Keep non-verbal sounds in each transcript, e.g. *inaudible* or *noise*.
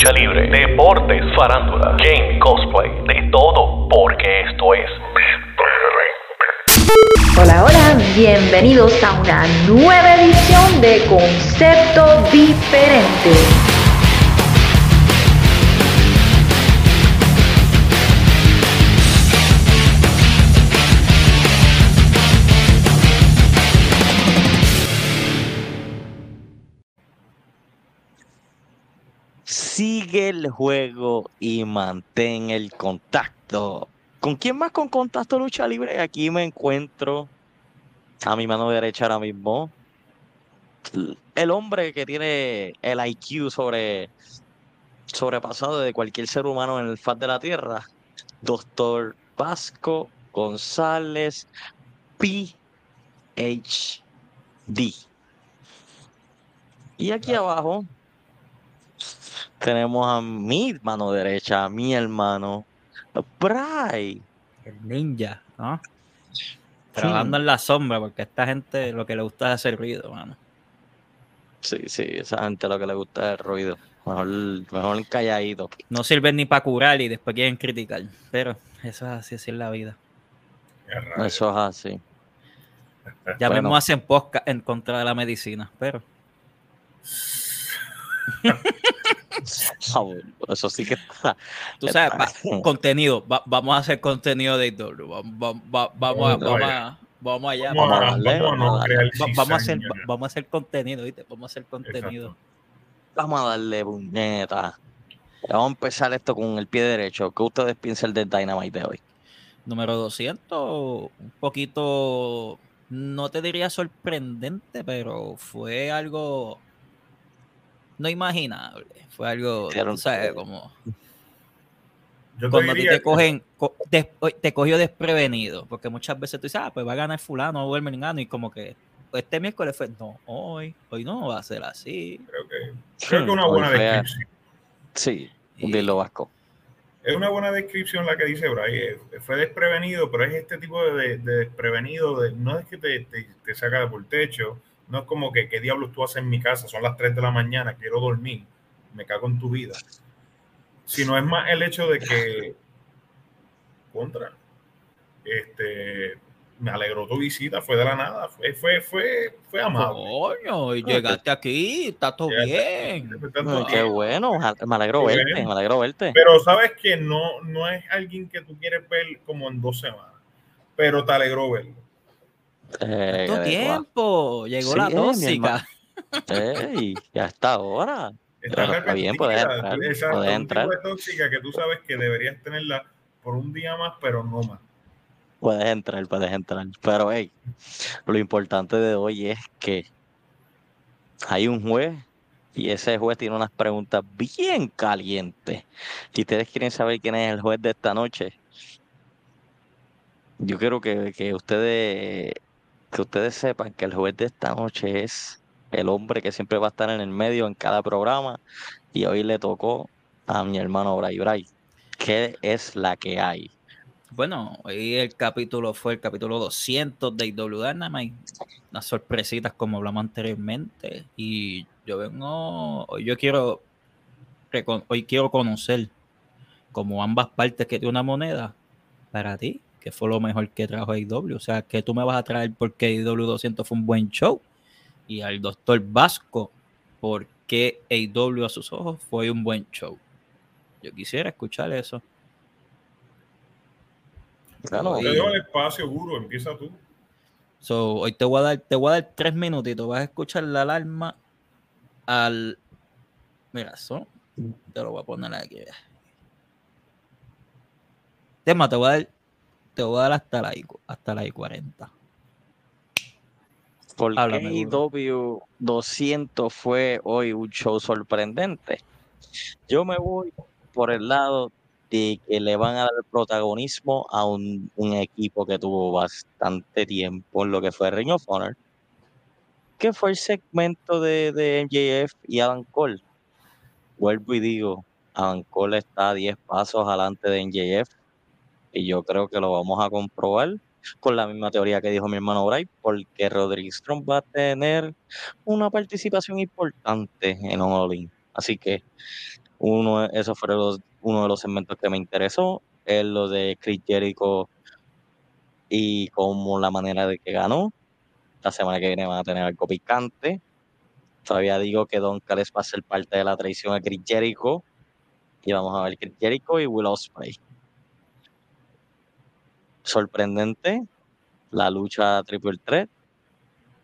lucha libre, deportes, farándula, game, cosplay, de todo, porque esto es Hola, hola, bienvenidos a una nueva edición de Concepto Diferente. Sigue el juego y mantén el contacto. ¿Con quién más con contacto lucha libre? Aquí me encuentro a mi mano derecha ahora mismo. El hombre que tiene el IQ sobre sobrepasado de cualquier ser humano en el faz de la tierra. Doctor Vasco González PhD. Y aquí abajo tenemos a mi mano derecha, a mi hermano, Bray. El ninja, ¿no? Trabajando en la sombra, porque a esta gente lo que le gusta es hacer ruido, mano. Sí, sí, esa gente lo que le gusta es el ruido. Mejor, mejor calladito. No sirven ni para curar y después quieren criticar. Pero eso es así, así es la vida. Eso es así. Ya bueno. mismo hacen podcast en contra de la medicina, pero. *laughs* *laughs* Eso sí que está. Tú sabes, va, *laughs* contenido. Va, vamos a hacer contenido de IW. Vamos, va, vamos, a, vamos, a, vamos allá. Vamos, a, darle, vamos, a, vamos, a hacer, vamos a hacer contenido, ¿viste? Vamos a hacer contenido. Exacto. Vamos a darle puñeta. Vamos a empezar esto con el pie derecho. ¿Qué ustedes piensan del Dynamite de hoy? Número 200, un poquito, no te diría sorprendente, pero fue algo no imaginable. Fue algo, Pero, ¿sabes? Como. Yo cuando te, te cogen, te, te, cogió desprevenido, porque muchas veces tú dices, ah, pues va a ganar fulano o el meningano, y como que este miércoles fue, no, hoy, hoy no va a ser así. Creo que, creo que una buena descripción. Sí, de lo vasco. Es una buena descripción la que dice Bray. Fue desprevenido, pero es este tipo de, de desprevenido, de, no es que te, te, te saca de por techo, no es como que, ¿qué diablos tú haces en mi casa? Son las 3 de la mañana, quiero dormir, me cago en tu vida. Sino es más el hecho de que, contra, este, me alegró tu visita, fue de la nada, fue, fue, fue, fue amable. Coño, y llegaste aquí, está todo bien. No, qué bueno, me alegro qué verte, me alegro verte. Pero sabes que no, no es alguien que tú quieres ver como en dos semanas, pero te alegró verlo. Eh, ¿Cuánto tiempo? Llegó sí, la tóxica. Ey, ya está ahora. Está, está bien, puedes entrar. Exacto, puedes entrar. Un tipo de tóxica que tú sabes que deberías tenerla por un día más, pero no más. Puedes entrar, puedes entrar. Pero, hey, lo importante de hoy es que hay un juez y ese juez tiene unas preguntas bien calientes. Si ustedes quieren saber quién es el juez de esta noche, yo quiero que, que ustedes que ustedes sepan que el juez de esta noche es el hombre que siempre va a estar en el medio en cada programa y hoy le tocó a mi hermano Bray Bray. ¿Qué es la que hay? Bueno, hoy el capítulo fue el capítulo 200 de IW Dynamite. Unas sorpresitas como hablamos anteriormente. Y yo vengo, hoy yo quiero, hoy quiero conocer como ambas partes que tiene una moneda para ti que fue lo mejor que trajo AEW. O sea, que tú me vas a traer porque AEW 200 fue un buen show. Y al doctor Vasco, porque AEW a sus ojos fue un buen show. Yo quisiera escuchar eso. Claro, te doy el espacio, Guru, empieza tú. So, hoy te voy a dar, te voy a dar tres minutitos. Vas a escuchar la alarma al. Mira, eso. Te lo voy a poner aquí. Tema, te voy a dar te voy a dar hasta la, hasta la I-40. Porque IW 200 fue hoy un show sorprendente. Yo me voy por el lado de que le van a dar protagonismo a un, un equipo que tuvo bastante tiempo en lo que fue Ring of Honor, que fue el segmento de, de MJF y Adam Cole. Vuelvo y digo, Adam Cole está a 10 pasos adelante de MJF y yo creo que lo vamos a comprobar con la misma teoría que dijo mi hermano Bray, porque Rodríguez Strong va a tener una participación importante en All. Así que Uno, eso fue uno de los segmentos que me interesó, es lo de Chris Jericho y como la manera de que ganó. La semana que viene van a tener algo picante. Todavía digo que Don Callis va a ser parte de la traición a Chris Jericho. Y vamos a ver Chris Jericho y Will Ospreay. Sorprendente. La lucha triple threat.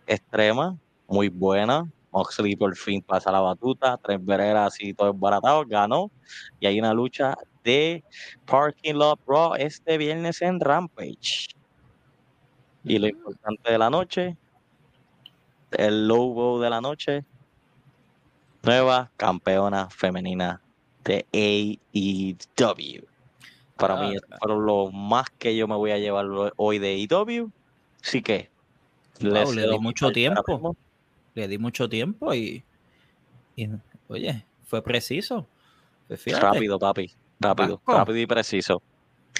Extrema. Muy buena. Moxley por fin pasa la batuta. Tres vereras y todo baratado. Ganó. Y hay una lucha de Parking Lot Raw este viernes en Rampage. Y lo importante de la noche, el logo de la noche, nueva campeona femenina de AEW. Para Ah, mí, eso fueron lo más que yo me voy a llevar hoy de AEW. Así que Wow, le di mucho tiempo. Le di mucho tiempo y, y, oye, fue preciso. Pues fíjate, Rápido, papi. Rápido, Vasco. rápido y preciso.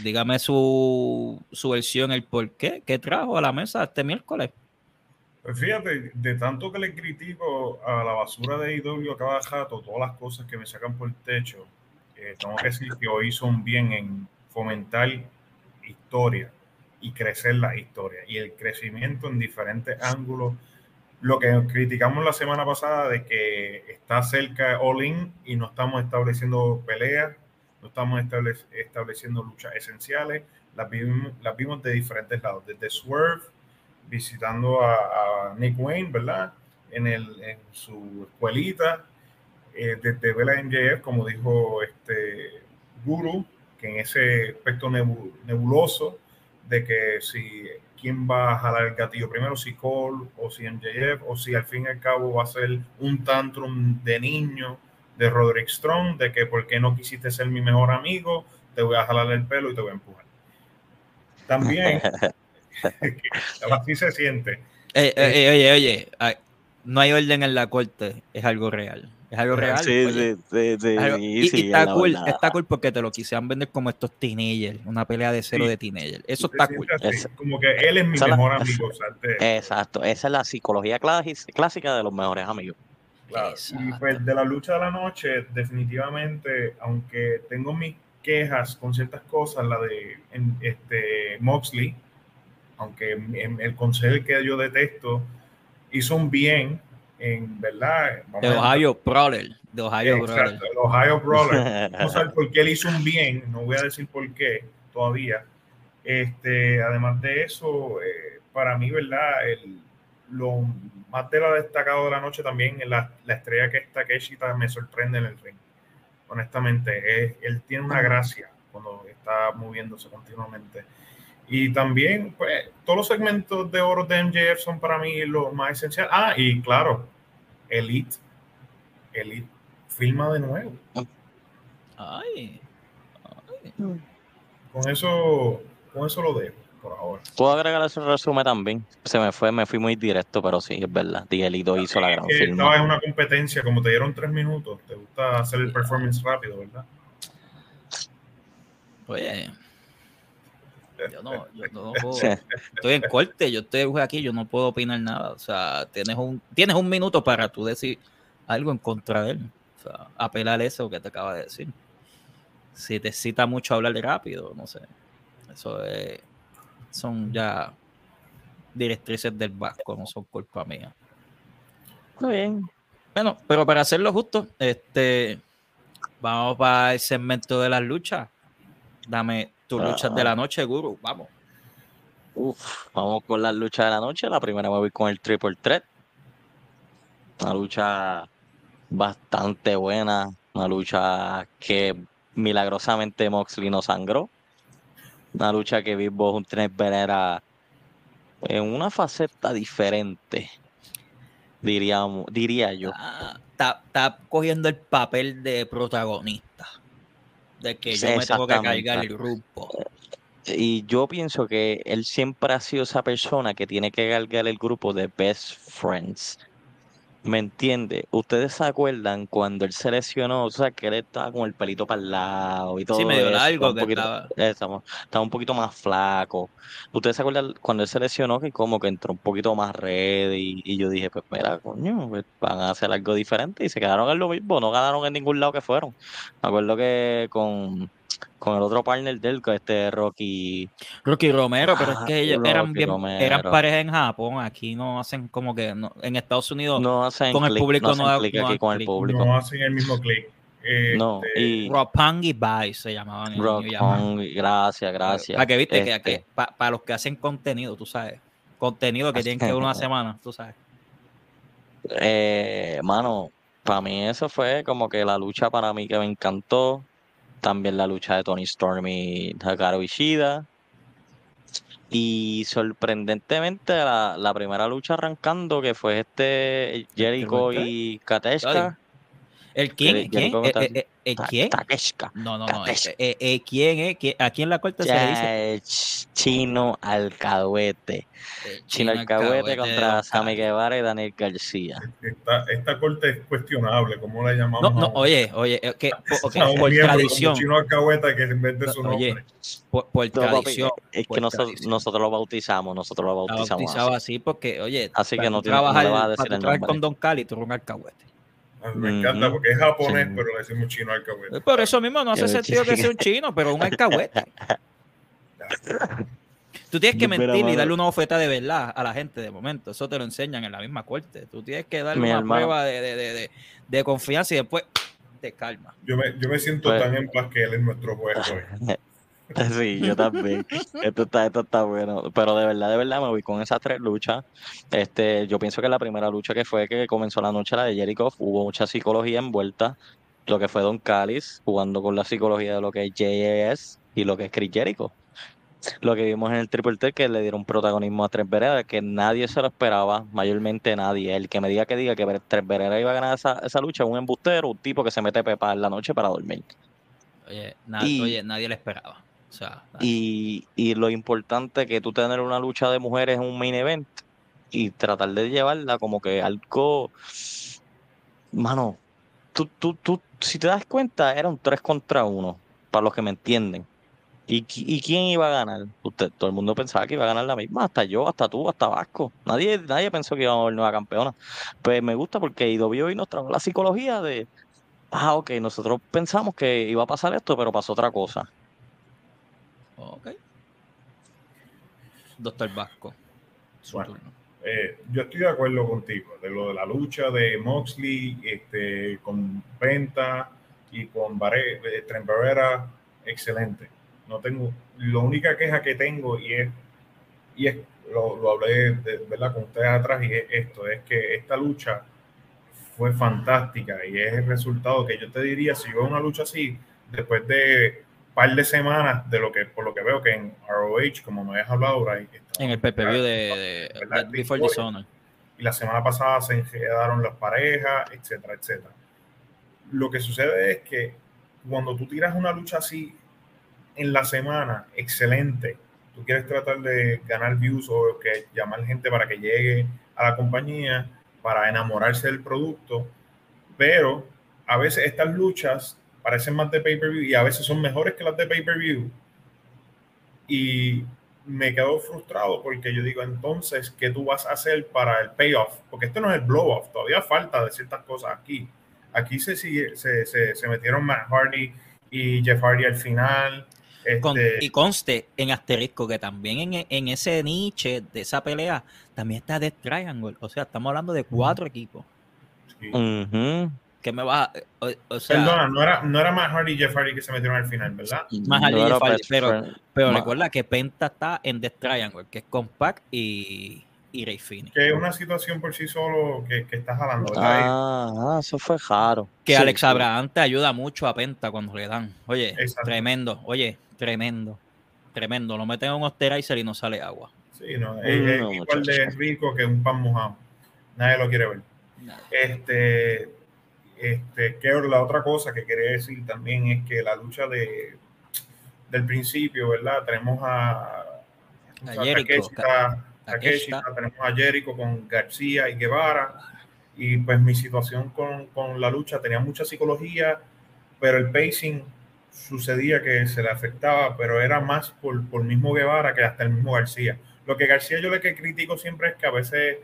dígame su, su versión, el por qué, qué trajo a la mesa este miércoles. Pues fíjate, de tanto que le critico a la basura de IW a cada jato, todas las cosas que me sacan por el techo, eh, tengo que decir que hoy hizo un bien en fomentar historia y crecer la historia y el crecimiento en diferentes ángulos. Lo que criticamos la semana pasada de que está cerca All In y no estamos estableciendo peleas, no estamos estable- estableciendo luchas esenciales, las vimos, las vimos de diferentes lados, desde Swerve visitando a, a Nick Wayne, ¿verdad? En, el, en su escuelita, eh, desde Vela MJF, como dijo este Guru, que en ese aspecto nebu- nebuloso de que si quién va a jalar el gatillo primero, si Cole o si MJF, o si al fin y al cabo va a ser un tantrum de niño de Roderick Strong, de que por qué no quisiste ser mi mejor amigo, te voy a jalar el pelo y te voy a empujar. También, *laughs* *laughs* así se siente. Eh, eh, eh, oye, oye, ay, no hay orden en la corte, es algo real. Es algo real. Sí, sí, sí, sí, Es algo- sí, y, y sí, está es la cool, está cool porque te lo quisieran vender como estos teenagers, una pelea de cero Sí. de teenagers. Eso está cool. Es- como que él es mi Esa la- mejor *laughs* amigo. o sea, te- Exacto, esa es la psicología clás- clásica de los mejores amigos. Claro, Y pues de la lucha de la noche, definitivamente, aunque tengo mis quejas con ciertas cosas, la de en- este, Moxley, aunque en- el consejo que yo detesto, hizo un bien en verdad. vamos De Ohio Brawler. De Ohio Brawler. Exacto, el Ohio Brawler. *laughs* A ver por qué él hizo un bien, no voy a decir por qué todavía. Este, además de eso, eh, para mí, ¿verdad? El, lo más de lo destacado de la noche también es la, la estrella que está Keshita me sorprende en el ring. Honestamente, es- él tiene una gracia cuando está moviéndose continuamente. Y también, pues, todos los segmentos de oro de MJF son para mí lo más esencial. Ah, y claro, Elite. Elite filma de nuevo. Ay. Con eso, con eso lo dejo por ahora. Puedo agregar ese resumen también. Se me fue, me fui muy directo, pero sí, es verdad. Dieguito hizo la gran Que firma. estabas en una competencia, como te dieron tres minutos, te gusta hacer el performance rápido, ¿verdad? Oye. Yo no, yo no *laughs* puedo. Estoy en corte, yo estoy aquí, yo no puedo opinar nada. O sea, tienes un, tienes un minuto para tú decir algo en contra de él. O sea, apelar eso que te acaba de decir. Si te cita mucho hablar rápido, no sé. Eso es, son ya directrices del Vasco, no son culpa mía. Está bien. Bueno, pero para hacerlo justo, este vamos para el segmento de las luchas. Dame tus Ah. luchas de la noche, Guru. Vamos. Uf, vamos con la lucha de la noche. La primera me voy con el Triple Threat. Una lucha bastante buena. Una lucha que milagrosamente Moxley no sangró. Una lucha que vimos un Trent Venera en una faceta diferente. Diríamos, diría yo. Ah, Está, está cogiendo el papel de protagonista. De que yo me tengo que cargar el grupo. Y yo pienso que él siempre ha sido esa persona que tiene que cargar el grupo de best friends. ¿Me entiende? ¿Ustedes se acuerdan cuando él se lesionó? O sea, que él estaba con el pelito para el lado y todo medio eso, largo que poquito, estaba. estaba, estaba un poquito más flaco. ¿Ustedes se acuerdan cuando él se lesionó que como que entró un poquito más ready? Y yo dije, pues mira, coño, pues, van a hacer algo diferente y se quedaron en lo mismo, no ganaron en ningún lado que fueron. Me acuerdo que con, con el otro partner de él, con este Rocky, Rocky Romero, pero es Ah, que ellos eran bien, eran pareja en Japón, aquí no hacen como que no- en Estados Unidos no hacen con el público no hacen no aquí con el clic. público. No hacen el mismo clic. No, Este, y Roppongi Bye se llamaban on, gracias, gracias. Para que viste que, Este, para los que hacen contenido, tú sabes, contenido que tienen que ver una semana, tú sabes. Eh, mano, para mí eso fue como que la lucha para mí que me encantó. También la lucha de Tony Storm y Hikaru Ishida. Y sorprendentemente la, la primera lucha arrancando que fue este Jericho y Kateshka. ¿El quién? Que- ¿Quién? ¿El, el- el- el quién? Takeshka. No, no, no. Kateshka. eh, eh, ¿Quién es? ¿Quién? ¿A quién la corta se le dice? Chino Alcahuete. Eh, Chino Alcahuete Alcahuete contra Sammy. Guevara y Daniel García. esta, esta corte es cuestionable, ¿cómo la llamamos? No, no, oye, oye, que, por tradición, Chino Alcahueta que en vez de su nombre. por, tradición, es que nosotros, lo bautizamos, nosotros lo bautizamos. así. porque, oye, Así que no trabajar, vas a para decir el nombre. con Don Cali, tú eres un alcahuete. Me encanta porque es japonés, Sí. pero le decimos Chino Alcahueta. Por eso mismo no hace sentido que sea un chino, pero un alcahuete. *laughs* Tú tienes que mentir y darle una oferta de verdad a la gente de momento. Eso te lo enseñan en la misma corte. Tú tienes que darle Mi una hermano. prueba de, de- de- de- de confianza y después te calma. Yo me, yo me siento Pues- tan en paz que él es nuestro juez hoy. *laughs* *laughs* Sí, yo también. Esto está, esto está bueno. Pero de verdad, de verdad, me voy con esas tres luchas. Este, yo pienso que la primera lucha que fue que comenzó la noche, la de Jericho, hubo mucha psicología envuelta. Lo que fue Don Callis, jugando con la psicología de lo que es JAS y lo que es Chris Jericho. Lo que vimos en el Triple T que le dieron protagonismo a Tres Veredas, que nadie se lo esperaba, mayormente nadie. El que me diga que diga que Tres Veredas iba a ganar esa, esa lucha un embustero, un tipo que se mete pepa en la noche para dormir. Oye, na- Y- oye, nadie le esperaba. O sea, Y, y lo importante que tú tener una lucha de mujeres en un main event y tratar de llevarla como que algo, mano, tú, tú, tú, si te das cuenta, era un 3 contra 1, para los que me entienden. ¿Y, ¿Y quién iba a ganar? Usted, todo el mundo pensaba que iba a ganar la misma, hasta yo, hasta tú, hasta Vasco. Nadie, nadie pensó que iba a haber nueva campeona. Pues me gusta porque IW nos trajo la psicología de, ah, ok, nosotros pensamos que iba a pasar esto, pero pasó otra cosa. Ok. Doctor Vasco. su Bueno. turno. Eh, yo estoy de acuerdo contigo, de lo de la lucha de Moxley este, con Penta y con Bare, eh, Barrera, excelente. No tengo, la única queja que tengo y es, y es lo, lo hablé de, ¿verdad? con ustedes atrás y es esto, es que esta lucha fue fantástica y es el resultado que yo te diría, si yo una lucha así, después de par de semanas de lo que, por lo que veo que en ROH, como me habías hablado, Bray, En el PPV de, de, Before Dishonor. y la semana pasada se quedaron las parejas, etcétera, etcétera. Lo que sucede es que cuando tú tiras una lucha así en la semana, excelente. Tú quieres tratar de ganar views o que llamar gente para que llegue a la compañía, para enamorarse del producto, pero a veces estas luchas parecen más de pay-per-view y a veces son mejores que las de pay-per-view. Y me quedo frustrado porque yo digo, entonces, ¿qué tú vas a hacer para el payoff? Porque esto no es el blow-off, todavía falta de ciertas cosas aquí. Aquí se, sigue, se, se, se metieron Matt Hardy y Jeff Hardy al final. Con- Este, y conste en asterisco que también en, en ese niche de esa pelea también está Death Triangle. O sea, estamos hablando de cuatro equipos. sí. Que me va a- o, o sea, Perdona, no era, no era Matt Hardy y Jeff Hardy que se metieron al final, ¿verdad? Más Hardy y era Jeff Hardy, best pero- pero recuerda que Penta está en Death Triangle, que es Compact y, y Finney. Que es una situación por sí solo que, que está jalando, ¿verdad? Ah, ah, eso fue raro. Que Sí, Alex sí. Abraham te ayuda mucho a Penta cuando le dan. Oye, Exacto. tremendo, oye, tremendo, tremendo. Lo meten en un osterizer y no sale agua. Sí, no, es, es No, igual de rico que un pan mojado. Nadie lo quiere ver. Este, este, que la otra cosa que quería decir también es que la lucha de del principio, ¿verdad? Tenemos a, A Jericho, Takeshita. Takeshita, tenemos a Jericho con García y Guevara. Y pues mi situación con, con la lucha tenía mucha psicología, pero el pacing sucedía que se le afectaba, pero era más por, por mismo Guevara que hasta el mismo García. Lo que García yo le que critico siempre es que a veces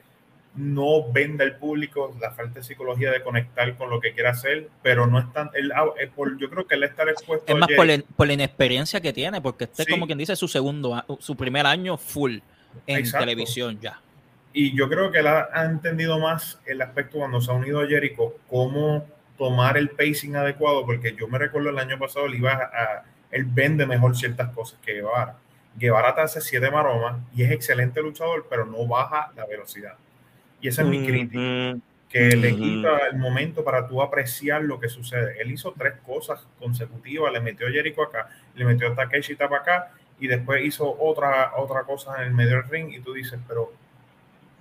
no vende al público la falta de psicología de conectar con lo que quiere hacer, pero no es tan, él, ah, es por, yo creo que él está expuesto Es más por la, por la inexperiencia que tiene, porque este es Sí. como quien dice su segundo, su primer año full en Exacto. televisión ya. Y yo creo que él ha, ha entendido más el aspecto cuando se ha unido a Jericho, cómo tomar el pacing adecuado, porque yo me recuerdo el año pasado, él iba a- él vende mejor ciertas cosas que Guevara. Guevara te hace siete maromas y es excelente luchador, pero no baja la velocidad. Y esa es mi crítica, que le quita el momento para tú apreciar lo que sucede. Él hizo tres cosas consecutivas, le metió a Jericho acá, le metió a Takeshi para acá y después hizo otra, otra cosa en el medio del ring y tú dices, pero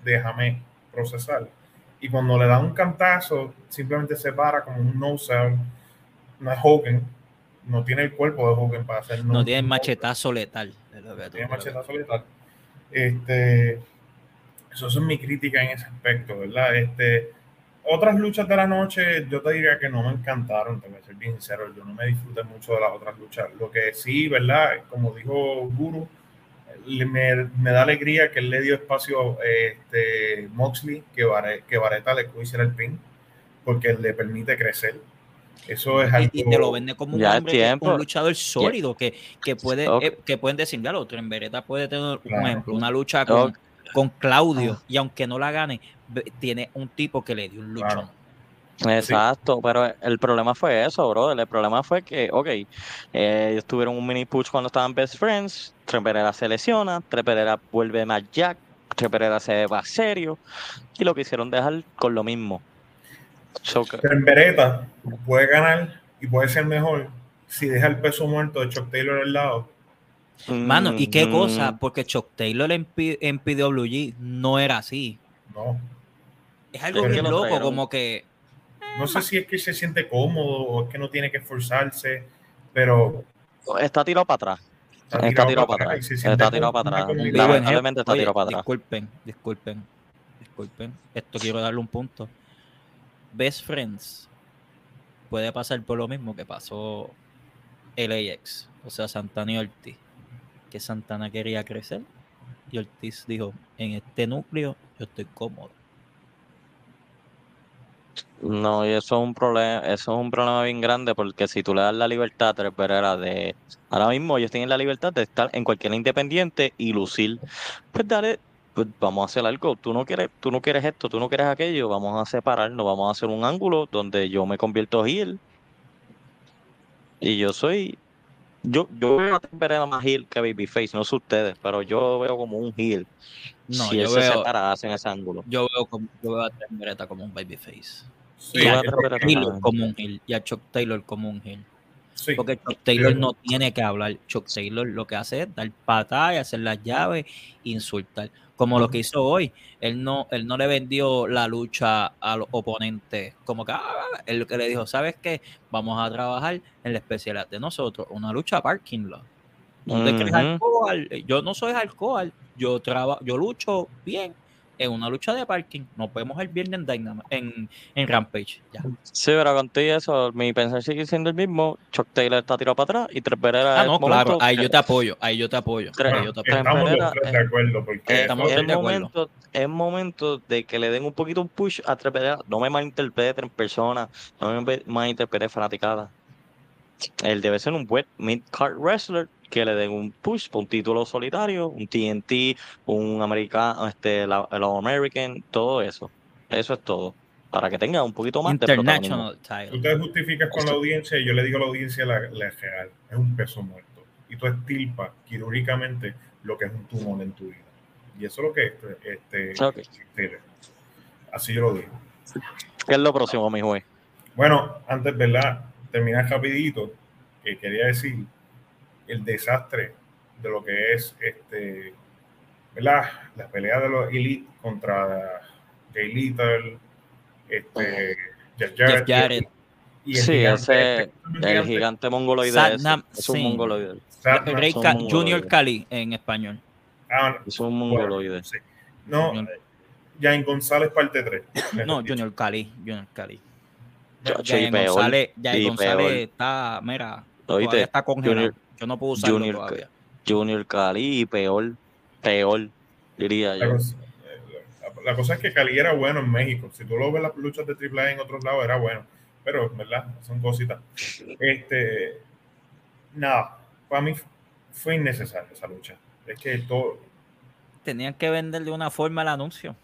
déjame procesar. Y cuando le da un cantazo, simplemente se para como un no sell. No es Hogan, no tiene el cuerpo de Hogan para hacer No tiene machetazo letal. tiene machetazo letal. Este, eso es mi crítica en ese aspecto, ¿verdad? Este, otras luchas de la noche, yo te diría que no me encantaron, te voy a ser bien sincero, yo no me disfruté mucho de las otras luchas. Lo que sí, ¿verdad? Como dijo Guru, me, me da alegría que él le dio espacio a este, Moxley, que, Vare- que Vareta le hiciera el pin, porque le permite crecer. Eso es algo... Y, y te lo vende como un, hombre un luchador sólido que, que puede Ok. eh, que pueden decir, ya lo otro en Vereta puede tener un Claro. ejemplo, una lucha con, Ok. Con Claudio Ah. y aunque no la gane, tiene un tipo que le dio un luchón. Claro. Exacto, pero el problema fue eso, bro. El problema fue que, ok, eh, ellos tuvieron un mini push cuando estaban best friends. Trey Pereira se lesiona, Trey Pereira vuelve más Jack, Trey Pereira se va serio y lo quisieron dejar con lo mismo. So puede ganar y puede ser mejor si deja el peso muerto de Chuck Taylor al lado. Mano, ¿y qué Mm, cosa? Porque Chuck Taylor en, P- en PWG no era así. No. Es algo bien loco, trajeron. como que No sé si es que se siente cómodo o es que no tiene que esforzarse, pero Está tirado para atrás. Está tirado para atrás. Está tirado para atrás. Lamentablemente está tirado para atrás. Disculpen, disculpen, disculpen. Esto quiero darle un punto. Best Friends puede pasar por lo mismo que pasó el AX, o sea, Santana y Ortiz. Que Santana quería crecer y Ortiz dijo: En este núcleo yo estoy cómodo. No, y eso es un problema, eso es un problema bien grande porque si tú le das la libertad a Tres Pereira de ahora mismo ellos tienen la libertad de estar en cualquier independiente y lucir, pues dale, pues vamos a hacer algo. Tú no quieres, tú no quieres esto, tú no quieres aquello, vamos a separarnos, vamos a hacer un ángulo donde yo me convierto heel y yo soy yo, yo veo a Tres Pereira más heel que Babyface, no sé ustedes, pero yo veo como un heel. No, si yo él se veo- separa, hacen ese ángulo. Yo veo, como, yo veo a Trent Beretta como un babyface. Sí, y a a Taylor como un heel. Y a Chuck Taylor como un heel. Sí. Porque Chuck Taylor Sí. no tiene que hablar. Chuck Taylor lo que hace es dar patadas, hacer las llaves, insultar. Como lo que hizo hoy. Él no, él no le vendió la lucha a los oponentes. Como que ah, él lo que le dijo, ¿sabes qué? Vamos a trabajar en la especialidad de nosotros. Una lucha parking lot. Ujú. alcohol. Yo no soy alcohol. Yo trabajo, yo lucho bien en una lucha de parking. Nos vemos el viernes en, Dynam- en, en Rampage. Ya. Sí, pero contigo eso, mi pensar sigue siendo el mismo. Chuck Taylor está tirado para atrás y Tres Pereira Ah, es no, momento claro. Ahí yo te apoyo. Ahí yo te apoyo. Tres- ahí yo te apoyo. Estamos Pereira, de acuerdo, porque Eh, Estamos es de acuerdo. momento, es momento de que le den un poquito un push a Tres Pereira. No me malinterpreten personas, no me malinterpreten fanaticada. Él debe ser un buen mid-card wrestler que le den un push por un título solitario, un TNT, un americano, este, la, el All-American, todo eso. Eso es todo. Para que tenga un poquito más de. International title. tú te justificas con la audiencia y yo le digo a la audiencia la, la real, es un peso muerto. Y tú estilpas quirúrgicamente lo que es un tumor en tu vida. Y eso es lo que es este, Ok. este, así yo lo digo. ¿Qué es lo próximo, mi juez? Bueno, antes, ¿verdad? Terminar rapidito, que quería decir el desastre de lo que es este, ¿verdad? La pelea de los Elite contra Jay Little, este, Jeff Jarrett, Jeff Jarrett. y el Sí, gigante ese, este, ¿cómo se el llama? gigante mongoloide Satnam ese. Es un Singh. mongoloide. Satnam Rey son Ca- mongoloides. Junior Cali en español. Ah, Es un bueno, mongoloide. sí. No. Jain González parte 3. No, Junior Cali, Junior Cali. Chacho, y Jain peor, González, Jain y González peor. está, mira, está congelado. Junior- Yo no puedo usarlo Junior- todavía. Junior Cali y peor, peor, diría La yo. cosa, la- la cosa es que Cali era bueno en México. Si tú lo ves las luchas de AAA en otros lados, era bueno. Pero, ¿verdad? Son cositas. Este, nada, para mí fue innecesaria esa lucha. Es que todo, Tenían que vender de una forma el anuncio.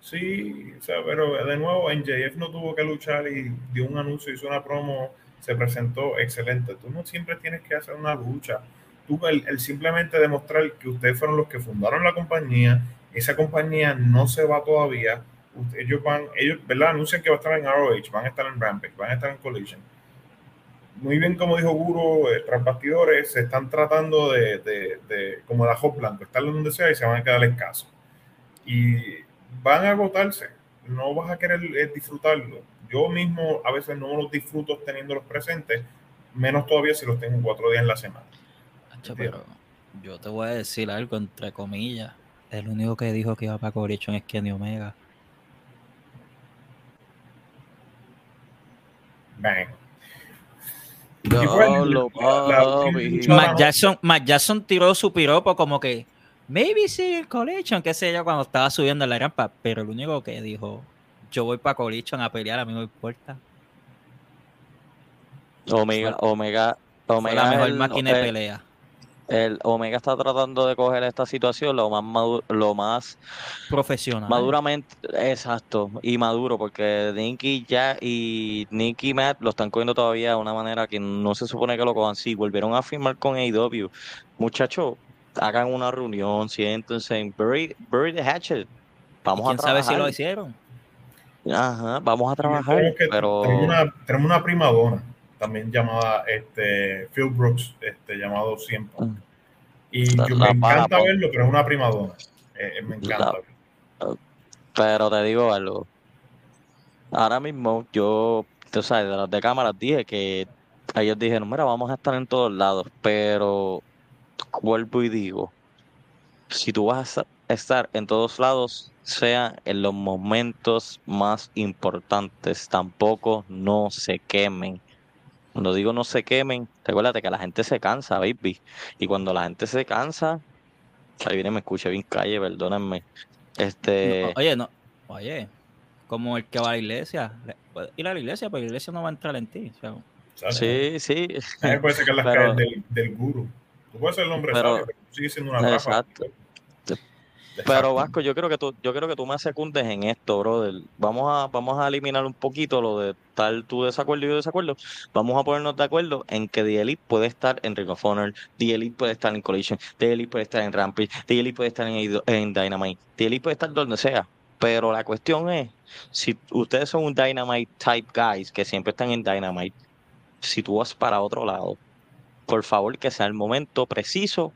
sí, o sea, pero de nuevo, NJF no tuvo que luchar y dio un anuncio, hizo una promo, se presentó excelente. Tú no siempre tienes que hacer una lucha. Tú, el, simplemente demostrar que ustedes fueron los que fundaron la compañía, esa compañía no se va todavía. Ellos van, ellos, ¿verdad? Anuncian que va a estar en ROH, van a estar en Rampage, van a estar en Collision. Muy bien, como dijo Guru, eh, tras bastidores, se están tratando de, de, de- como de ajo blanco, estar donde sea y se van a quedar escasos. Y van a agotarse, no vas a querer eh, disfrutarlo. Yo mismo a veces no los disfruto teniéndolos presentes, menos todavía si los tengo cuatro días en la semana. Hacho, Entiendo. pero yo te voy a decir algo entre comillas. El único que dijo que iba para Correction es Kenny Omega. Bang. La- la- Matt no. Jackson, Matt Jackson tiró su piropo como que maybe sí el Collection, qué sé yo, cuando estaba subiendo la rampa. Pero el único que dijo, yo voy para Collection a pelear, a mí me importa. Omega, Omega, Omega, la mejor el- máquina de el- pelea. el Omega está tratando de coger esta situación lo más madu- lo más Profesional. maduramente, exacto, y maduro, porque Nicky ya y Nicky y Matt lo están cogiendo todavía de una manera que no se supone que lo cojan. Sí, volvieron a firmar con AEW. Muchachos, hagan una reunión, siéntense, bury, bury the hatchet. Vamos ¿Quién a sabe si lo hicieron? Ajá, vamos a trabajar, Tenemos que- pero tenemos, una, tenemos una primadona también llamada este, Phil Brooks, este, llamado Siempre. Mm. Y La- yo la me encanta para, verlo, pero es una primadona. Eh, eh, me encanta. La- Pero te digo algo. Ahora mismo yo, tú sabes, de las de cámaras dije que ellos dijeron, mira, vamos a estar en todos lados, pero vuelvo y digo, si tú vas a estar en todos lados, sea en los momentos más importantes, tampoco no se quemen. Cuando digo no se quemen, recuérdate que la gente se cansa, baby. Y cuando la gente se cansa, ahí viene, me escuché bien calle, perdónenme. Este, No, oye, no. Oye, como el que va a la iglesia. le- puede ir a la iglesia, pero la iglesia no va a entrar en ti. o sea, ¿sabes? sí, sí, puede sacar las Pero- calles del, del guru. Tú puedes ser el hombre Pero- sabio, pero tú sigues siendo una rafa. Pero Vasco, yo creo que tú, yo creo que tú me secundes en esto, brother. Vamos a, vamos a eliminar un poquito lo de tal tu desacuerdo y yo desacuerdo. Vamos a ponernos de acuerdo en que The Elite puede estar en Ring of Honor, The Elite puede estar en Collision, The Elite puede estar en Rampage, The Elite puede estar en, en Dynamite, The Elite puede estar donde sea. Pero la cuestión es, si ustedes son un Dynamite type guys que siempre están en Dynamite, si tú vas para otro lado, por favor que sea el momento preciso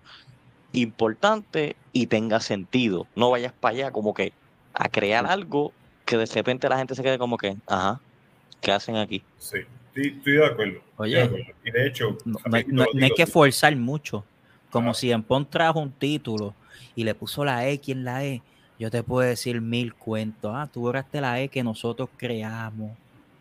importante y tenga sentido. No vayas para allá como que a crear algo que de repente la gente se quede como que, ajá, ¿qué hacen aquí? Sí, estoy, estoy de acuerdo. estoy Oye. de acuerdo. Y de hecho, no, no hay- no- no que forzar mucho. Como Ah. si en Pon trajo un título y le puso la X en la E. Yo te puedo decir mil cuentos. Ah, tú borraste la E que nosotros creamos.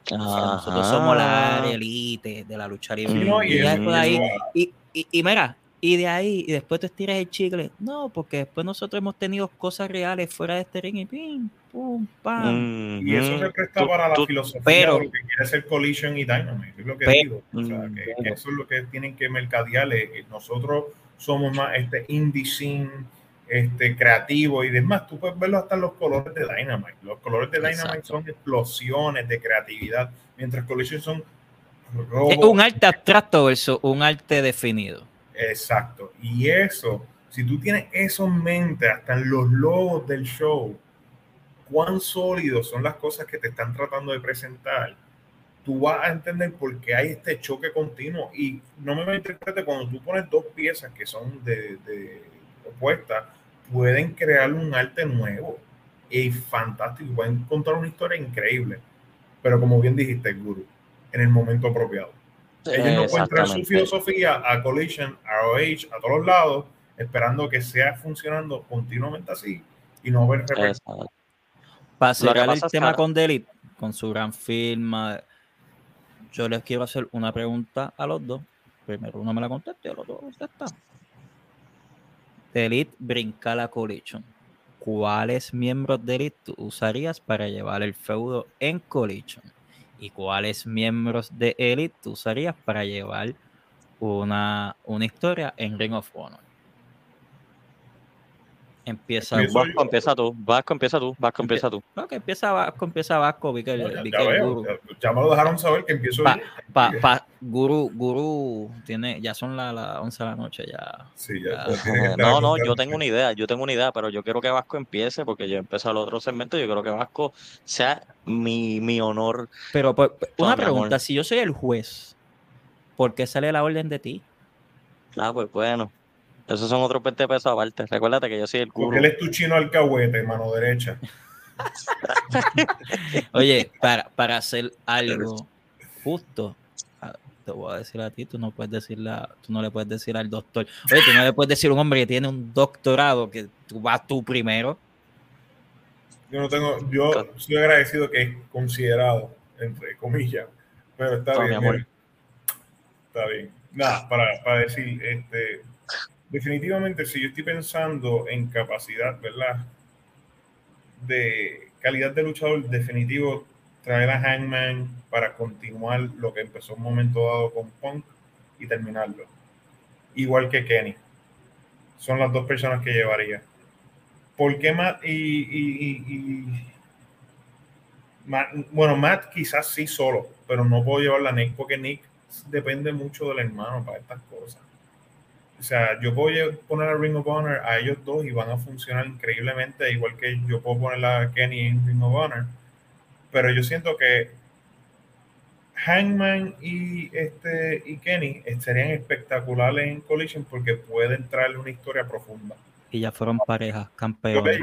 O sea, nosotros somos la Ajá. élite de la lucha libre. Sí, no, y y, y, y mira, y de ahí, y después tú estiras el chicle. No, porque después nosotros hemos tenido cosas reales fuera de este ring y pim, pum, pam. Y eso se presta Tú- para la tú- filosofía pero- de lo que quiere ser Collision y Dynamite. Es lo que Pero- digo. O sea, que, que Pero- eso es lo que tienen que mercadear. que Nosotros somos más este indie scene, este creativo y demás. Tú puedes verlo hasta en los colores de Dynamite. Los colores de Dynamite Exacto. son explosiones de creatividad, mientras Collision son Es robos. un arte abstracto versus un arte definido. Exacto. Y eso, si tú tienes eso en mente, hasta en los logos del show, cuán sólidos son las cosas que te están tratando de presentar, tú vas a entender por qué hay este choque continuo. Y no me malinterprete, cuando tú pones dos piezas que son de, de opuestas, pueden crear un arte nuevo y fantástico. Pueden contar una historia increíble. Pero como bien dijiste, Guru, en el momento apropiado. Ellos no pueden traer su filosofía a Collision, a ROH, a todos lados, esperando que sea funcionando continuamente así y no ver. Para cerrar el tema con Delete, con su gran firma, yo les quiero hacer una pregunta a los dos. Primero uno me la contesta y el otro contesta. Delete brinca la Collision. ¿Cuáles miembros de Elite tú usarías para llevar el feudo en Collision? ¿Y cuáles miembros de Elite tú usarías para llevar una, una historia en Ring of Honor? Empieza Vasco, empieza tú. Vasco, empieza tú. Vasco, empieza tú. no, que empieza Vasco, empieza Vasco, vi que, el- ya, vi ya que el veo, guru, ya, ya me lo dejaron saber que empiezo Pa- pa- pa- guru, guru, tiene, ya son las las 11 de la noche, ya. Sí, ya, No, no, yo tengo una idea, yo tengo una idea, pero yo quiero que Vasco empiece porque yo empecé el otro segmento. Yo quiero que Vasco sea mi, mi honor. Pero pues, una pregunta, amor. si yo soy el juez, ¿por qué sale la orden de ti? Ah, pues bueno. Esos son otros 20 pesos aparte. Recuérdate que yo soy el Porque guru. él es tu chino alcahuete, mano derecha. *laughs* Oye, para, para hacer *laughs* algo justo, te voy a decir a ti, tú no puedes decirle, a- tú no le puedes decir al doctor, oye, tú no le puedes decir a un hombre que tiene un doctorado que tú vas tú primero. Yo no tengo, yo soy agradecido que es considerado, entre comillas, pero está No, bien. Está bien. Nada, para, para decir, este, definitivamente si yo estoy pensando en capacidad, ¿verdad? De calidad de luchador, definitivo, traer a Hangman para continuar lo que empezó un momento dado con Punk y terminarlo. Igual que Kenny. Son las dos personas que llevaría. ¿Por qué Matt y, bueno, Matt quizás sí solo, pero no puedo llevarla a Nick porque Nick depende mucho del hermano para estas cosas. O sea, yo puedo poner a Ring of Honor a ellos dos y van a funcionar increíblemente, igual que yo puedo poner a Kenny en Ring of Honor. Pero yo siento que Hangman y, este, y Kenny serían espectaculares en Collision porque pueden traerle una historia profunda. Y ya fueron parejas, campeones.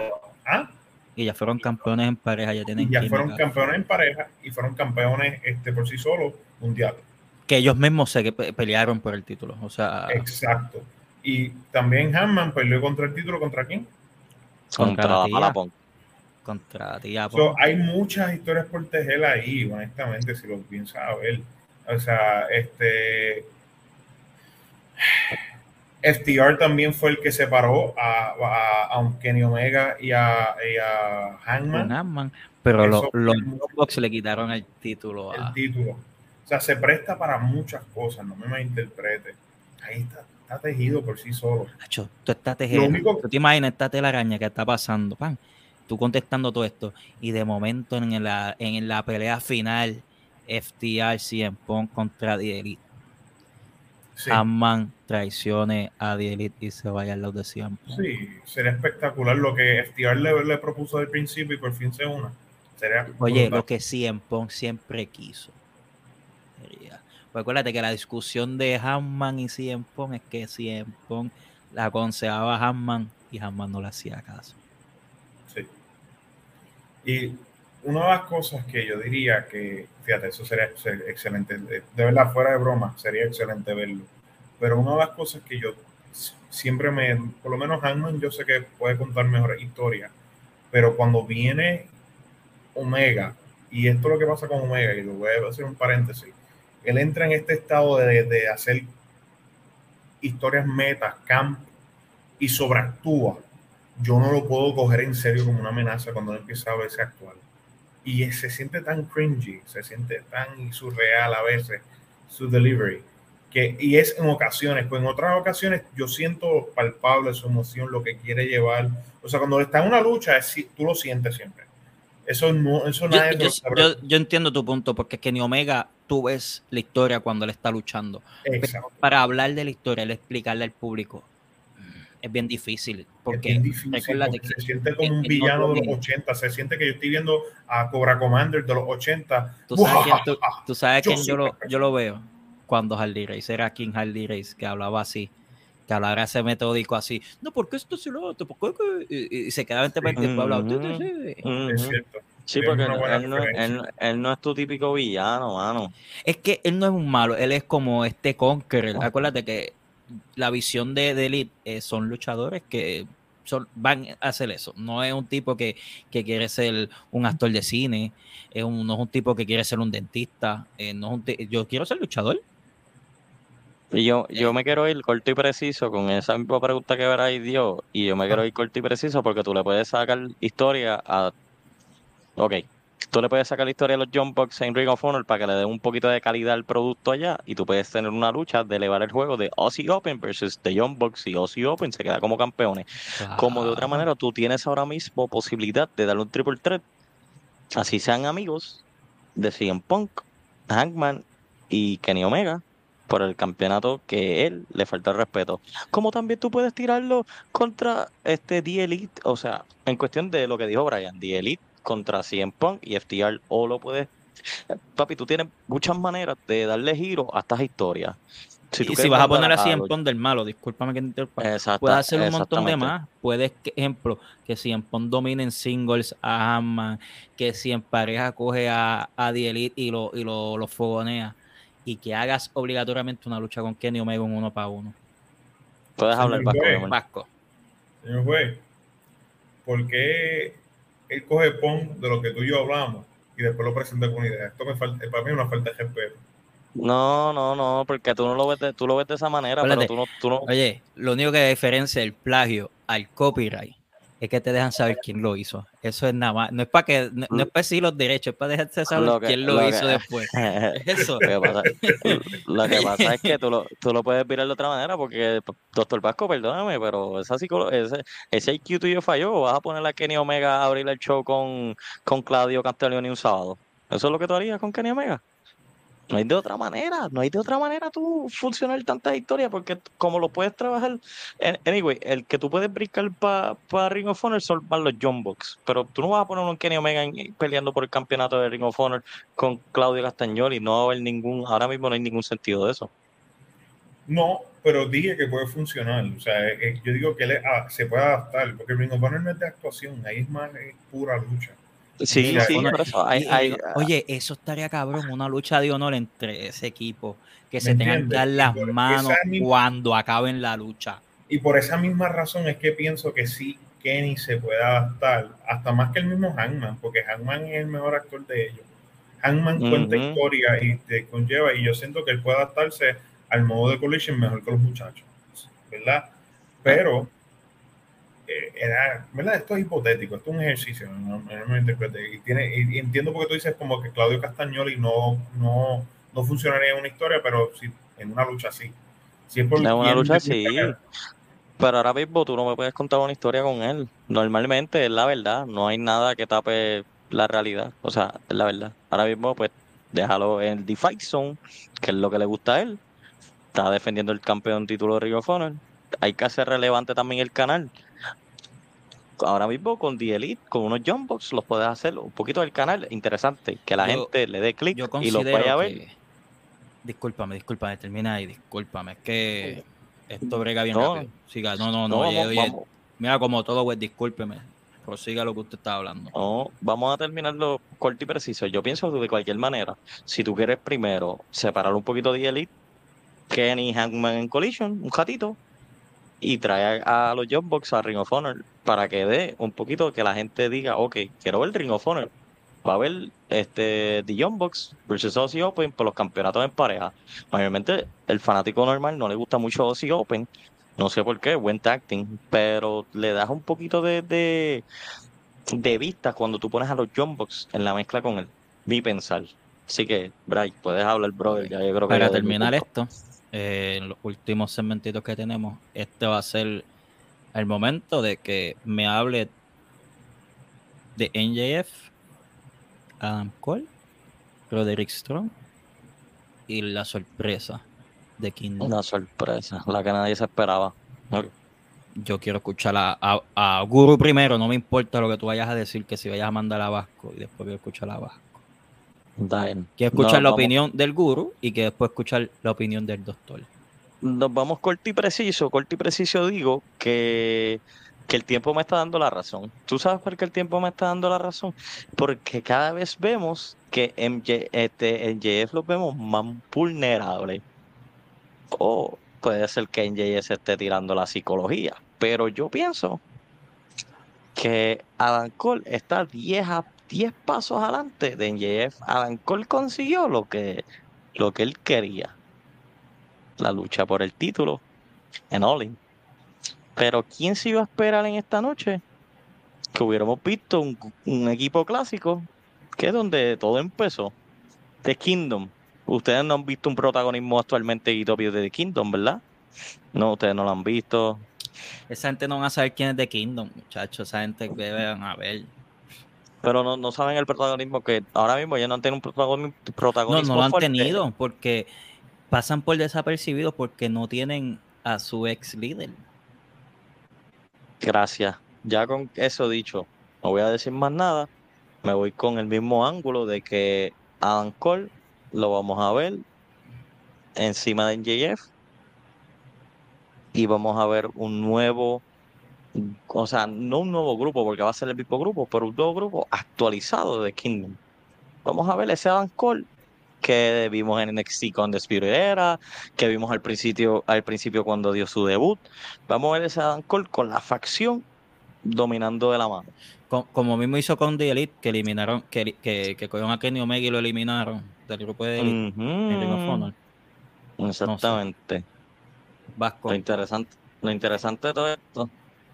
¿Ah? Y ya fueron campeones en pareja, ya Y tienen ya química. fueron campeones en pareja y fueron campeones este, por sí solos mundial. Que ellos mismos se pe- pelearon por el título. O sea, Exacto. Y también Hanman peleó contra el título contra quién. Contra Contra la mala. Contra Tía So, hay muchas historias por tejer ahí, honestamente, si lo piensas a ver. O sea, este. FTR también fue el que separó a, a, a un Kenny Omega y a, y a Hangman pero lo- Eso- los Bucks le quitaron el título el a. título. O sea, se presta para muchas cosas, no me malinterprete. Ahí está, está tejido por sí solo. Nacho, tú estás único- Tú te imaginas esta telaraña que está pasando, pan. Tú contestando todo esto. Y de momento en la, en la pelea final, FTR 100 Punk contra The Elite. Sí. Traicione a The Elite y se vaya al lado de 100 Punk. Sí, sería espectacular lo que FTR le, le propuso al principio y por fin se una. Sería Oye, brutal. lo que 100 Punk siempre quiso. Pues acuérdate que la discusión de Hanman y 100 Punk es que 100 Punk la aconsejaba a Hanman y Hanman no le hacía caso. Y una de las cosas que yo diría que, fíjate, eso sería ex- excelente, de verdad, fuera de broma, sería excelente verlo. Pero una de las cosas que yo siempre me, por lo menos Hangman, yo sé que puede contar mejores historias, pero cuando viene Omega, y esto es lo que pasa con Omega, y lo voy a hacer un paréntesis, él entra en este estado de, de hacer historias metas, camp, y sobreactúa yo no lo puedo coger en serio como una amenaza cuando él empieza a verse actual. Y se siente tan cringy, se siente tan surreal a veces su delivery. Que, y es en ocasiones, pues en otras ocasiones yo siento palpable su emoción, lo que quiere llevar. O sea, cuando está en una lucha, es, tú lo sientes siempre. Eso no, eso Yo, nadie yo- yo- yo entiendo tu punto, porque es que ni Omega tú ves la historia cuando él está luchando. Para hablar de la historia, él explicarle al público, es bien difícil. Porque bien difícil, porque que se siente como un él no villano de los tiene- 80, se siente que yo estoy viendo a Cobra Commander de los 80. tú sabes quién, tú, tú sabes *laughs* Yo quién yo, lo, yo lo veo cuando Hardy Race era King Hardy Race, que hablaba así, que hablaba ese metódico así, no, porque esto es lo otro, ¿por qué que-?" Y, y se quedaba en tema y después hablaba, "Tú, tú, sí". Es cierto. Sí, porque buena él no, él, él no es tu típico villano, mano. Es que él no es un malo, él es como este Conqueror. Acuérdate que la visión de, de Elite eh, son luchadores que son, van a hacer eso. No es un tipo que, que quiere ser un actor de cine, es un, no es un tipo que quiere ser un dentista, eh, no es un yo quiero ser luchador. Y yo, yo me quiero ir corto y preciso con esa misma pregunta que Bray dio. Y yo me quiero ir corto y preciso porque tú le puedes sacar historia a. Ok. Tú le puedes sacar la historia de los Jump Box en Ring of Honor para que le den un poquito de calidad al producto allá. Y tú puedes tener una lucha de elevar el juego de Aussie Open versus The Jump Box. Y Aussie Open se queda como campeones. Como de otra manera, tú tienes ahora mismo posibilidad de darle un triple threat. Así sean amigos de CM Punk, Hangman y Kenny Omega por el campeonato que él le falta el respeto. Como también tú puedes tirarlo contra este The Elite, o sea, en cuestión de lo que dijo Brian, The Elite contra CM Punk y FTR, o lo puedes. Papi, tú tienes muchas maneras de darle giro a estas historias. Si tú y si vas a poner en los- Pon del malo, discúlpame que te interrumpa. Puedes hacer un montón de más. Puedes, que- ejemplo, que en Pon domina en singles a Hanman, que si en pareja coge a, a The Elite y lo, y lo, lo fogonea, y que hagas obligatoriamente una lucha con Kenny Omega en uno para uno. Puedes hablar, Vasco. Vasco. Señor juez, ¿por qué él coge pon de lo que tú y yo hablamos y después lo presenta con una idea? Esto me falta, para mí es una falta de respeto. No, no, no, porque tú no lo ves de, tú lo ves de esa manera, Espérate. pero tú no, tú no, Oye, lo único que diferencia el plagio al copyright es que te dejan saber quién lo hizo. Eso es nada más. No es para que, no, no es para decir los derechos, es para dejarte saber Lo que- quién lo, lo hizo que- después. *laughs* *laughs* Eso. Lo que pasa, lo que pasa es que tú lo, tú lo puedes mirar de otra manera, porque, doctor Vasco, perdóname, pero esa ese, ese IQ tuyo falló. ¿O ¿Vas a poner a Kenny Omega a abrir el show con, con Claudio Castelloni un sábado? ¿Eso es lo que tú harías con Kenny Omega? No hay de otra manera, no hay de otra manera tú funcionar tantas historias, porque como lo puedes trabajar. Anyway, el que tú puedes brincar para Ring of Honor son más los John pero tú no vas a poner un Kenny Omega peleando por el campeonato de Ring of Honor con Claudio Castagnoli, no va a haber ningún, ahora mismo no hay ningún sentido de eso. No, pero dije que puede funcionar. O sea, eh, eh, yo digo que ah, se puede adaptar, porque Ring of Honor no es de actuación, ahí es más pura lucha. Sí, Mira, sí, por eso. Hay, hay- digo, oye, eso estaría cabrón, una lucha de honor entre ese equipo, que ¿Me se tengan que dar las manos misma- cuando acaben la lucha. Y por esa misma razón es que pienso que sí, Kenny se puede adaptar, hasta más que el mismo Hangman, porque Hangman es el mejor actor de ellos. Hangman cuenta Ujú. historia y te conlleva, y yo siento que él puede adaptarse al modo de Collision mejor que los muchachos, ¿verdad? Pero, eh, era, ¿verdad? Esto es hipotético, esto es un ejercicio, no, no me interprete. Y, tiene, y entiendo porque tú dices como que Claudio Castagnoli no, no, no funcionaría en una historia, pero sí, en una lucha sí. Si es por En una lucha sí. Pero ahora mismo tú no me puedes contar una historia con él. Normalmente es la verdad, no hay nada que tape la realidad. O sea, es la verdad. Ahora mismo, pues, déjalo en The Fight Zone, que es lo que le gusta a él. Está defendiendo el campeón título de Ring of Honor. Hay que hacer relevante también el canal. Ahora mismo con The Elite, con unos jumpbox, los puedes hacer un poquito del canal interesante, que la Yo- gente le dé clic y los vaya a ver. que... Discúlpame, discúlpame, termina ahí, discúlpame, es que esto brega bien No. rápido. Siga, no, no, No, no, oye, vamos, oye, vamos. mira como todo, pues, discúlpeme, prosiga lo que usted está hablando. No, vamos a terminarlo corto y preciso. Yo pienso que de cualquier manera, si tú quieres primero separar un poquito de Elite, Kenny Hangman en Collision, un ratito, y trae a, a los Jobbox a Ring of Honor para que dé un poquito que la gente diga, ok, quiero ver Ring of Honor. Va a haber este, The Young Bucks versus Aussie Open por los campeonatos en pareja. Mayormente el fanático normal no le gusta mucho Aussie Open, no sé por qué, buen tacting, pero le das un poquito de, de, de vista cuando tú pones a los Young Bucks en la mezcla con él. Mi pensar. Así que, Bray, puedes hablar, brother. Ya yo creo que Para terminar esto, eh, en los últimos segmentitos que tenemos, este va a ser el momento de que me hable de NJF, Adam Cole, Roderick Strong y la sorpresa de Kingdom. Una sorpresa, la que nadie se esperaba. Yo quiero escuchar a, a- a Guru primero, no me importa lo que tú vayas a decir, que si vayas a mandar a Vasco y después quiero escuchar a Vasco. Bien. Quiero escuchar No, la vamos- opinión del Guru y que después escuchar la opinión del doctor. Nos vamos corto y preciso. Corto y preciso digo que, que el tiempo me está dando la razón. ¿Tú sabes por qué el tiempo me está dando la razón? Porque cada vez vemos que MJ, este, MJF los vemos más vulnerables. O puede ser que MJF se esté tirando la psicología. Pero yo pienso que Adam Cole está 10, a, 10 pasos adelante de MJF. Adam Cole consiguió lo que, lo que él quería. La lucha por el título en All In. Pero ¿quién se iba a esperar en esta noche? Que hubiéramos visto un, equipo clásico, que es donde todo empezó. The Kingdom. Ustedes no han visto un protagonismo actualmente de The Kingdom, ¿verdad? No, ustedes no lo han visto. Esa gente no va a saber quién es The Kingdom, muchachos. Esa gente deben a ver. Pero no, no saben el protagonismo que ahora mismo ya no han tenido un protagonismo. No, no lo han tenido porque pasan por desapercibidos porque no tienen a su ex líder. Gracias. Ya con eso dicho, no voy a decir más nada. Me voy con el mismo ángulo de que Adam Cole lo vamos a ver encima de NJF y vamos a ver un nuevo, o sea, no un nuevo grupo porque va a ser el mismo grupo, pero un nuevo grupo actualizado de Kingdom. Vamos a ver ese Adam Cole que vimos en NXT con The Spirit Era, que vimos al principio, al principio cuando dio su debut. Vamos a ver ese Adam Cole con la facción dominando de la mano. Como, mismo hizo con The Elite, que eliminaron, que, que, que cogieron a Kenny Omega y lo eliminaron del grupo de Elite Exactamente. Vasco. Lo interesante, lo interesante de todo esto,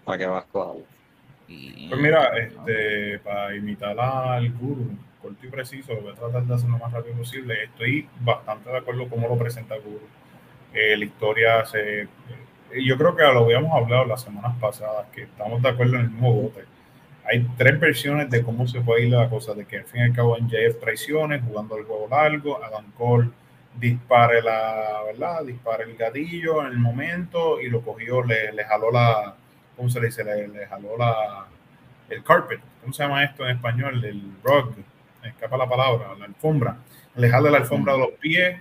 para que Vasco hable. Pues mira, este, para imitar al guru, corto y preciso, lo voy a tratar de hacer lo más rápido posible. Estoy bastante de acuerdo con cómo lo presenta el guru. Eh, la historia se. Eh, yo creo que lo habíamos hablado las semanas pasadas, que estamos de acuerdo en el mismo bote. Hay tres versiones de cómo se puede ir la cosa, de que al fin y al cabo en JF traiciones, jugando el juego largo, Adam Cole dispare la, ¿verdad? Dispare el gatillo en el momento y lo cogió, le, le jaló la, ¿cómo se le dice? Le, le, jaló la, el carpet, ¿cómo se llama esto en español? El rug, me escapa la palabra, la alfombra. Le jala la alfombra de los pies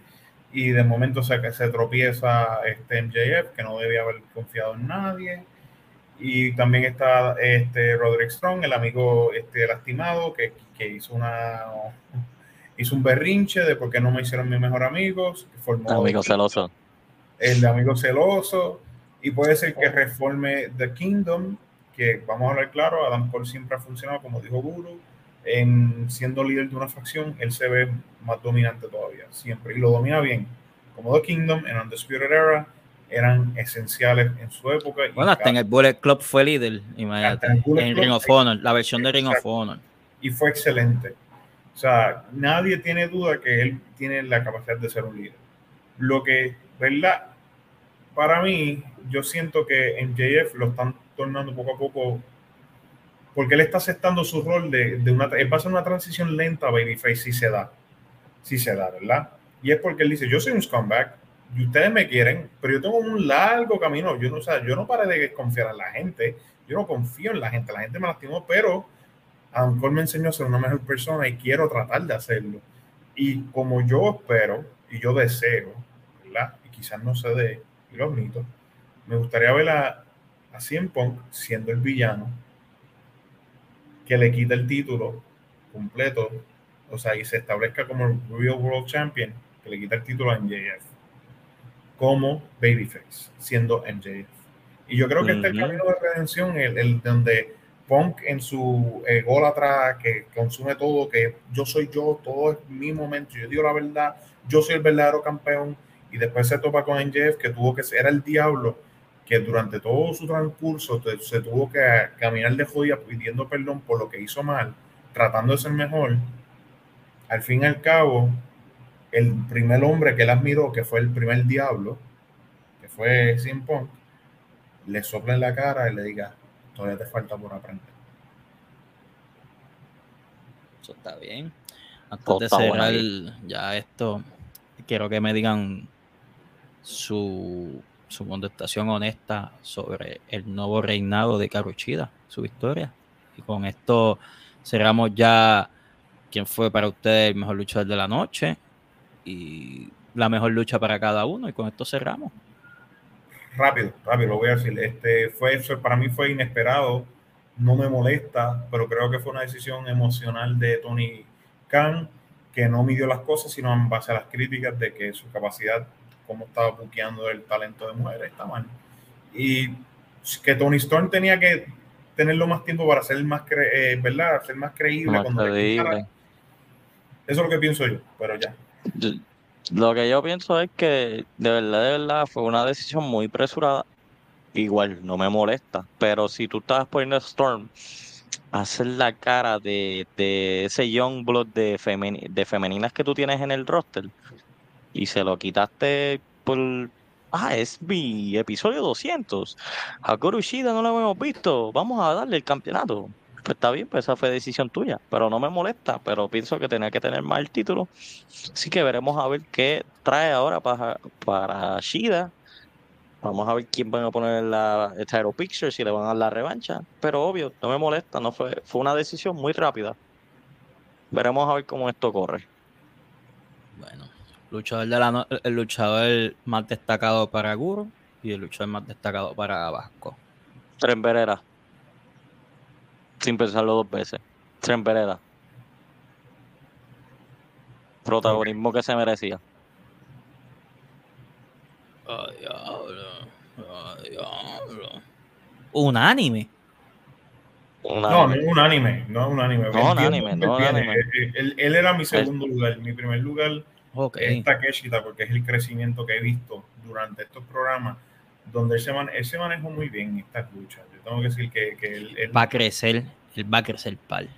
y de momento se, se tropieza este MJF, que no debía haber confiado en nadie. Y también está este Roderick Strong, el amigo este, lastimado, que, que hizo una hizo un berrinche de por qué no me hicieron mis mejor amigos. Formó amigo celoso. El de amigo celoso. Y puede ser que reforme The Kingdom, que vamos a hablar claro, Adam Cole siempre ha funcionado, como dijo Guru, en siendo líder de una facción, él se ve más dominante todavía, siempre. Y lo domina bien. Como The Kingdom en Undisputed Era eran esenciales en su época. Bueno, hasta en el Bullet Club fue líder, imagínate. En, Ring of Honor, la versión de Ring of Honor. Y fue excelente. O sea, nadie tiene duda que él tiene la capacidad de ser un líder. Lo que, ¿verdad? Para mí, yo siento que en JF lo están tornando poco a poco, porque él está aceptando su rol de, de una, él pasa una transición lenta, Babyface, si se da, si se da, ¿verdad? Y es porque él dice, yo soy un scumbag, y ustedes me quieren, pero yo tengo un largo camino, yo no, o sea, yo no paré de confiar en la gente, yo no confío en la gente, la gente me lastimó, pero Cole me enseñó a ser una mejor persona y quiero tratar de hacerlo. Y como yo espero y yo deseo, ¿verdad? Y quizás no se dé, y lo admito, me gustaría ver a, a Cien Punk siendo el villano que le quita el título completo, o sea, y se establezca como el Real World Champion, que le quita el título a MJF, como Babyface, siendo MJF. Y yo creo que este es el camino de redención, el, el donde Punk en su eh, gol atrás, que consume todo, que yo soy yo, todo es mi momento, yo digo la verdad, yo soy el verdadero campeón, y después se topa con NJF, que tuvo que ser el diablo, que durante todo su transcurso se tuvo que caminar de jodida pidiendo perdón por lo que hizo mal, tratando de ser mejor. Al fin y al cabo, el primer hombre que él admiró, que fue el primer diablo, que fue Sin Punk, le sopla en la cara y le diga, todavía te falta por aprender. Eso está bien. Antes de cerrar ya esto, quiero que me digan su, su contestación honesta sobre el nuevo reinado de Caruchida, su victoria. Y con esto cerramos ya quién fue para ustedes el mejor luchador de la noche y la mejor lucha para cada uno. Y con esto cerramos rápido, rápido, lo voy a decir. Este, fue, para mí fue inesperado, no me molesta, pero creo que fue una decisión emocional de Tony Khan que no midió las cosas, sino en base a las críticas de que su capacidad, como estaba buqueando el talento de mujeres, está mal. Y que Tony Storm tenía que tenerlo más tiempo para ser más, cre- eh, ¿verdad? Ser más creíble. Más cuando creíble. Eso es lo que pienso yo, pero ya. Yo- lo que yo pienso es que de verdad, de verdad, fue una decisión muy presurada. Igual, no me molesta, pero si tú estabas poniendo Storm hacer la cara de, de ese young blood de, femeni- de femeninas que tú tienes en el roster y se lo quitaste por... Ah, es mi episodio 200. A Shida no lo hemos visto. Vamos a darle el campeonato. Pues está bien, pues esa fue decisión tuya, pero no me molesta, pero pienso que tenía que tener más el título. Así que veremos a ver qué trae ahora para, para Shida. Vamos a ver quién van a poner en la title picture, si le van a dar la revancha. Pero obvio, no me molesta, no fue, fue una decisión muy rápida. Veremos a ver cómo esto corre. Luchador de la no- el luchador más destacado para Guru y el luchador más destacado para Vasco. Tren Verera. Sin pensarlo dos veces. Tren Verera. Protagonismo que se merecía. Ay, diablo. Ay, diablo. Unánime. No, no es un anime, no es un anime. No, un anime, no anime. Él, él- él era mi segundo lugar. Mi primer lugar Ok. es Takeshita, porque es el crecimiento que he visto durante estos programas, donde él se, man- él se manejó muy bien en estas luchas. Yo tengo que decir que, que él, él- Va a crecer. Él va a crecer pal.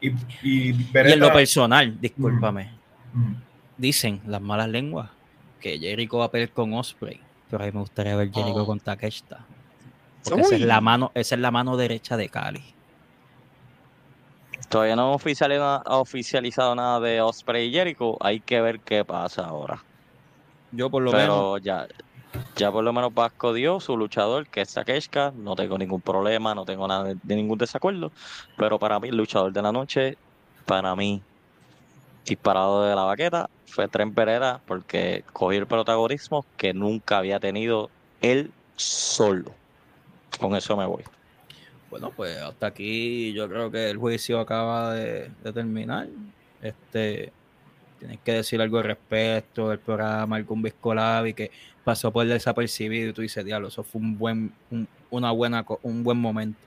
y, y en lo personal, discúlpame. Mm. Dicen las malas lenguas que Jericho va a pelear con Osprey. Pero a mí me gustaría ver Jericho Oh. con Takeshita. Porque esa es, la mano, esa es la mano derecha de Cali. Todavía no han oficializado, nada de Osprey y Jericho. Hay que ver qué pasa ahora. Yo por lo menos. Pero ya, ya por lo menos Vasco dio su luchador, que es Takeshka. No tengo ningún problema, no tengo nada de, de ningún desacuerdo. Pero para mí, el luchador de la noche, para mí, disparado de la baqueta, fue Tren Pereira, porque cogió el protagonismo que nunca había tenido él solo. Con eso me voy. Bueno, pues hasta aquí yo creo que el juicio acaba de, de terminar. Este, tienes que decir algo al respecto del programa, algún Viscolab y que pasó por desapercibido y tú dices, diablo, eso fue un buen, un, una buena, un buen momento.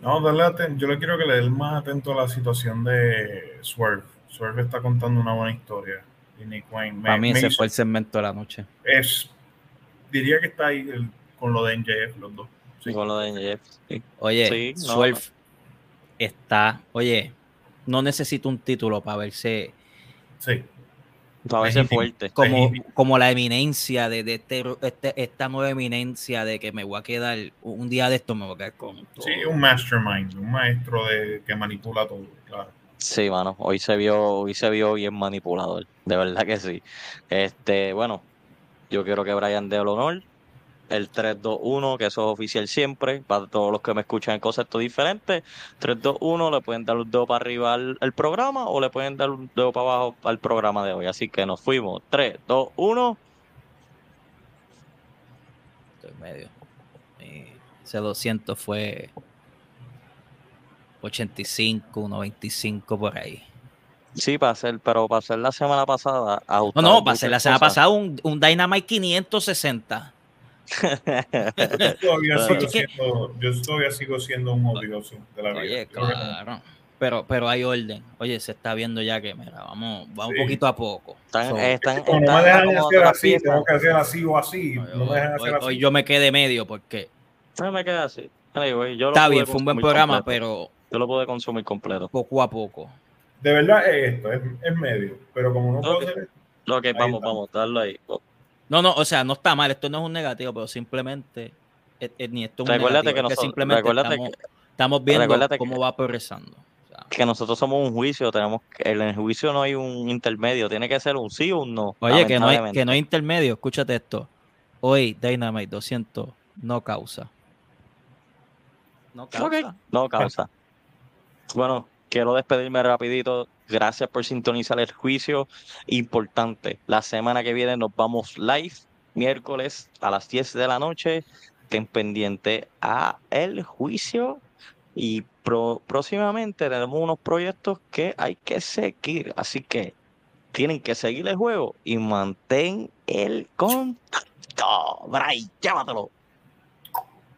No, aten- yo le quiero que le den más atento a la situación de Swerve. Swerve está contando una buena historia. Y Nick Wayne me- Para mí me ese hizo- fue el segmento de la noche. es, diría que está ahí el- con lo de NJF, los dos. Sí. Con lo de NJF. sí. Oye, Sí, no, está, oye, no necesita un título para verse Sí. A veces Legítimo. fuerte. como, como la eminencia de, de este, este- esta nueva eminencia de que me voy a quedar un día de esto me voy a quedar con todo. Sí, un mastermind, un maestro de, que manipula todo, claro. Sí, mano, hoy se vio, hoy se vio bien manipulador, de verdad que sí. Este, bueno, yo quiero que Brian dé el honor, el 3-2-1, que eso es oficial siempre, para todos los que me escuchan en conceptos diferentes, 3-2-1, le pueden dar un dedo para arriba al, al programa o le pueden dar un dedo para abajo al programa de hoy. Así que nos fuimos, 3, 2, 1. Estoy medio. Y ese 200 fue 85, 1.25 por ahí. Sí, para hacer, pero para hacer la semana pasada. No, no, para ser la semana pasada un, un Dynamite 560. Yo *laughs* todavía, sigo Es que- siendo, yo todavía sigo siendo un odioso de la vida. Oye, claro. Pero, pero hay orden. Oye, se está viendo ya que, mira, vamos, vamos Sí. poquito a poco. Están, So, están, Como no me dejan hacer así, tengo que hacer así o así. No me dejan hacer hoy- así. yo me quedé medio porque No me queda así. Anyway, yo lo está bien, fue un buen programa, completo. pero Yo lo pude consumir completo. poco a poco. De verdad es esto, es, es medio. Pero como no puedo Ok. hacer Ok, vamos, está. vamos, darlo ahí. No, no, o sea, no está mal, esto no es un negativo, pero simplemente, eh, eh, ni esto es un Recuérdate negativo, que nosotros- simplemente recuérdate estamos, estamos viendo recuérdate cómo que- va progresando. O sea, Que nosotros somos un juicio, tenemos que, en el juicio no hay un intermedio, tiene que ser un sí o un no. Oye, que no, hay, que no hay intermedio, escúchate esto. Hoy Dynamite 200 no causa. No causa. No causa. *laughs* Bueno, quiero despedirme rapidito. Gracias por sintonizar el juicio. Importante, la semana que viene nos vamos live, miércoles a las 10 de la noche. Estén pendiente a el juicio y pro- próximamente tenemos unos proyectos que hay que seguir. Así que tienen que seguir el juego y mantén el contacto. Bray, llévatelo.